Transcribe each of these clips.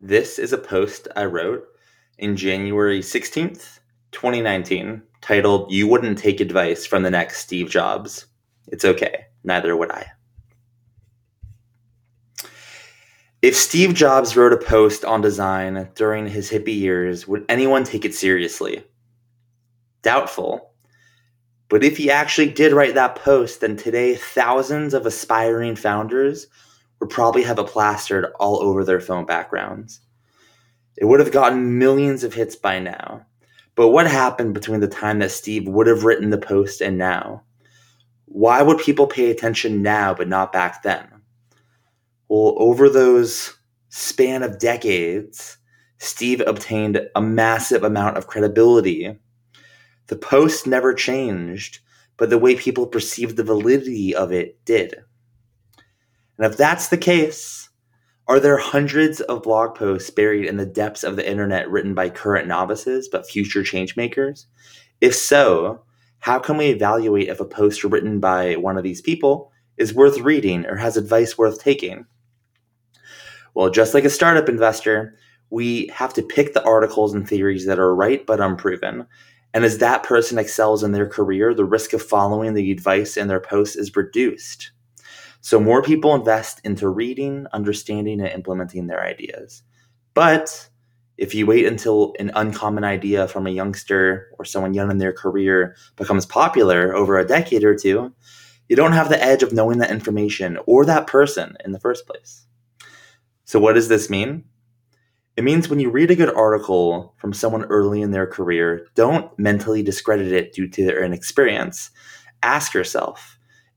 This is a post I wrote in January 16th, 2019, titled You Wouldn't Take Advice from the Next Steve Jobs. It's okay, neither would I. If Steve Jobs wrote a post on design during his hippie years, would anyone take it seriously? Doubtful. But if he actually did write that post, then today thousands of aspiring founders would probably have it plastered all over their phone backgrounds. It would have gotten millions of hits by now. But what happened between the time that Steve would have written the post and now? Why would people pay attention now but not back then? Well, over those span of decades, Steve obtained a massive amount of credibility. The post never changed, but the way people perceived the validity of it did. And if that's the case, are there hundreds of blog posts buried in the depths of the internet written by current novices but future changemakers? If so, how can we evaluate if a post written by one of these people is worth reading or has advice worth taking? Well, just like a startup investor, we have to pick the articles and theories that are right but unproven. And as that person excels in their career, the risk of following the advice in their posts is reduced. So more people invest into reading, understanding, and implementing their ideas. But if you wait until an uncommon idea from a youngster or someone young in their career becomes popular over a decade or two, you don't have the edge of knowing that information or that person in the first place. So, what does this mean? It means when you read a good article from someone early in their career, don't mentally discredit it due to their inexperience. Ask yourself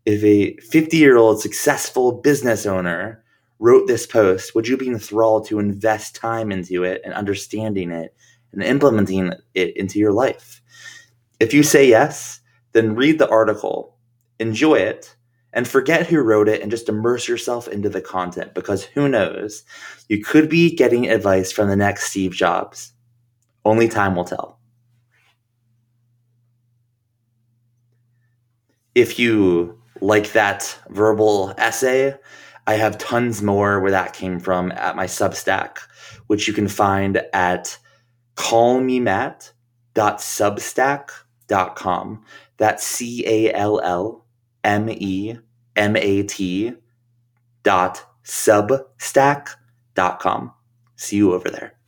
if a 50 year old successful business owner wrote this post, would you be enthralled to invest time into it and understanding it and implementing it into your life? If you say yes, then read the article, enjoy it, and forget who wrote it and just immerse yourself into the content because who knows? You could be getting advice from the next Steve Jobs. Only time will tell. If you like that verbal essay, I have tons more where that came from at my Substack, which you can find at callmemat.substack.com. That's C A L L M E M A T dot substack dot com. See you over there.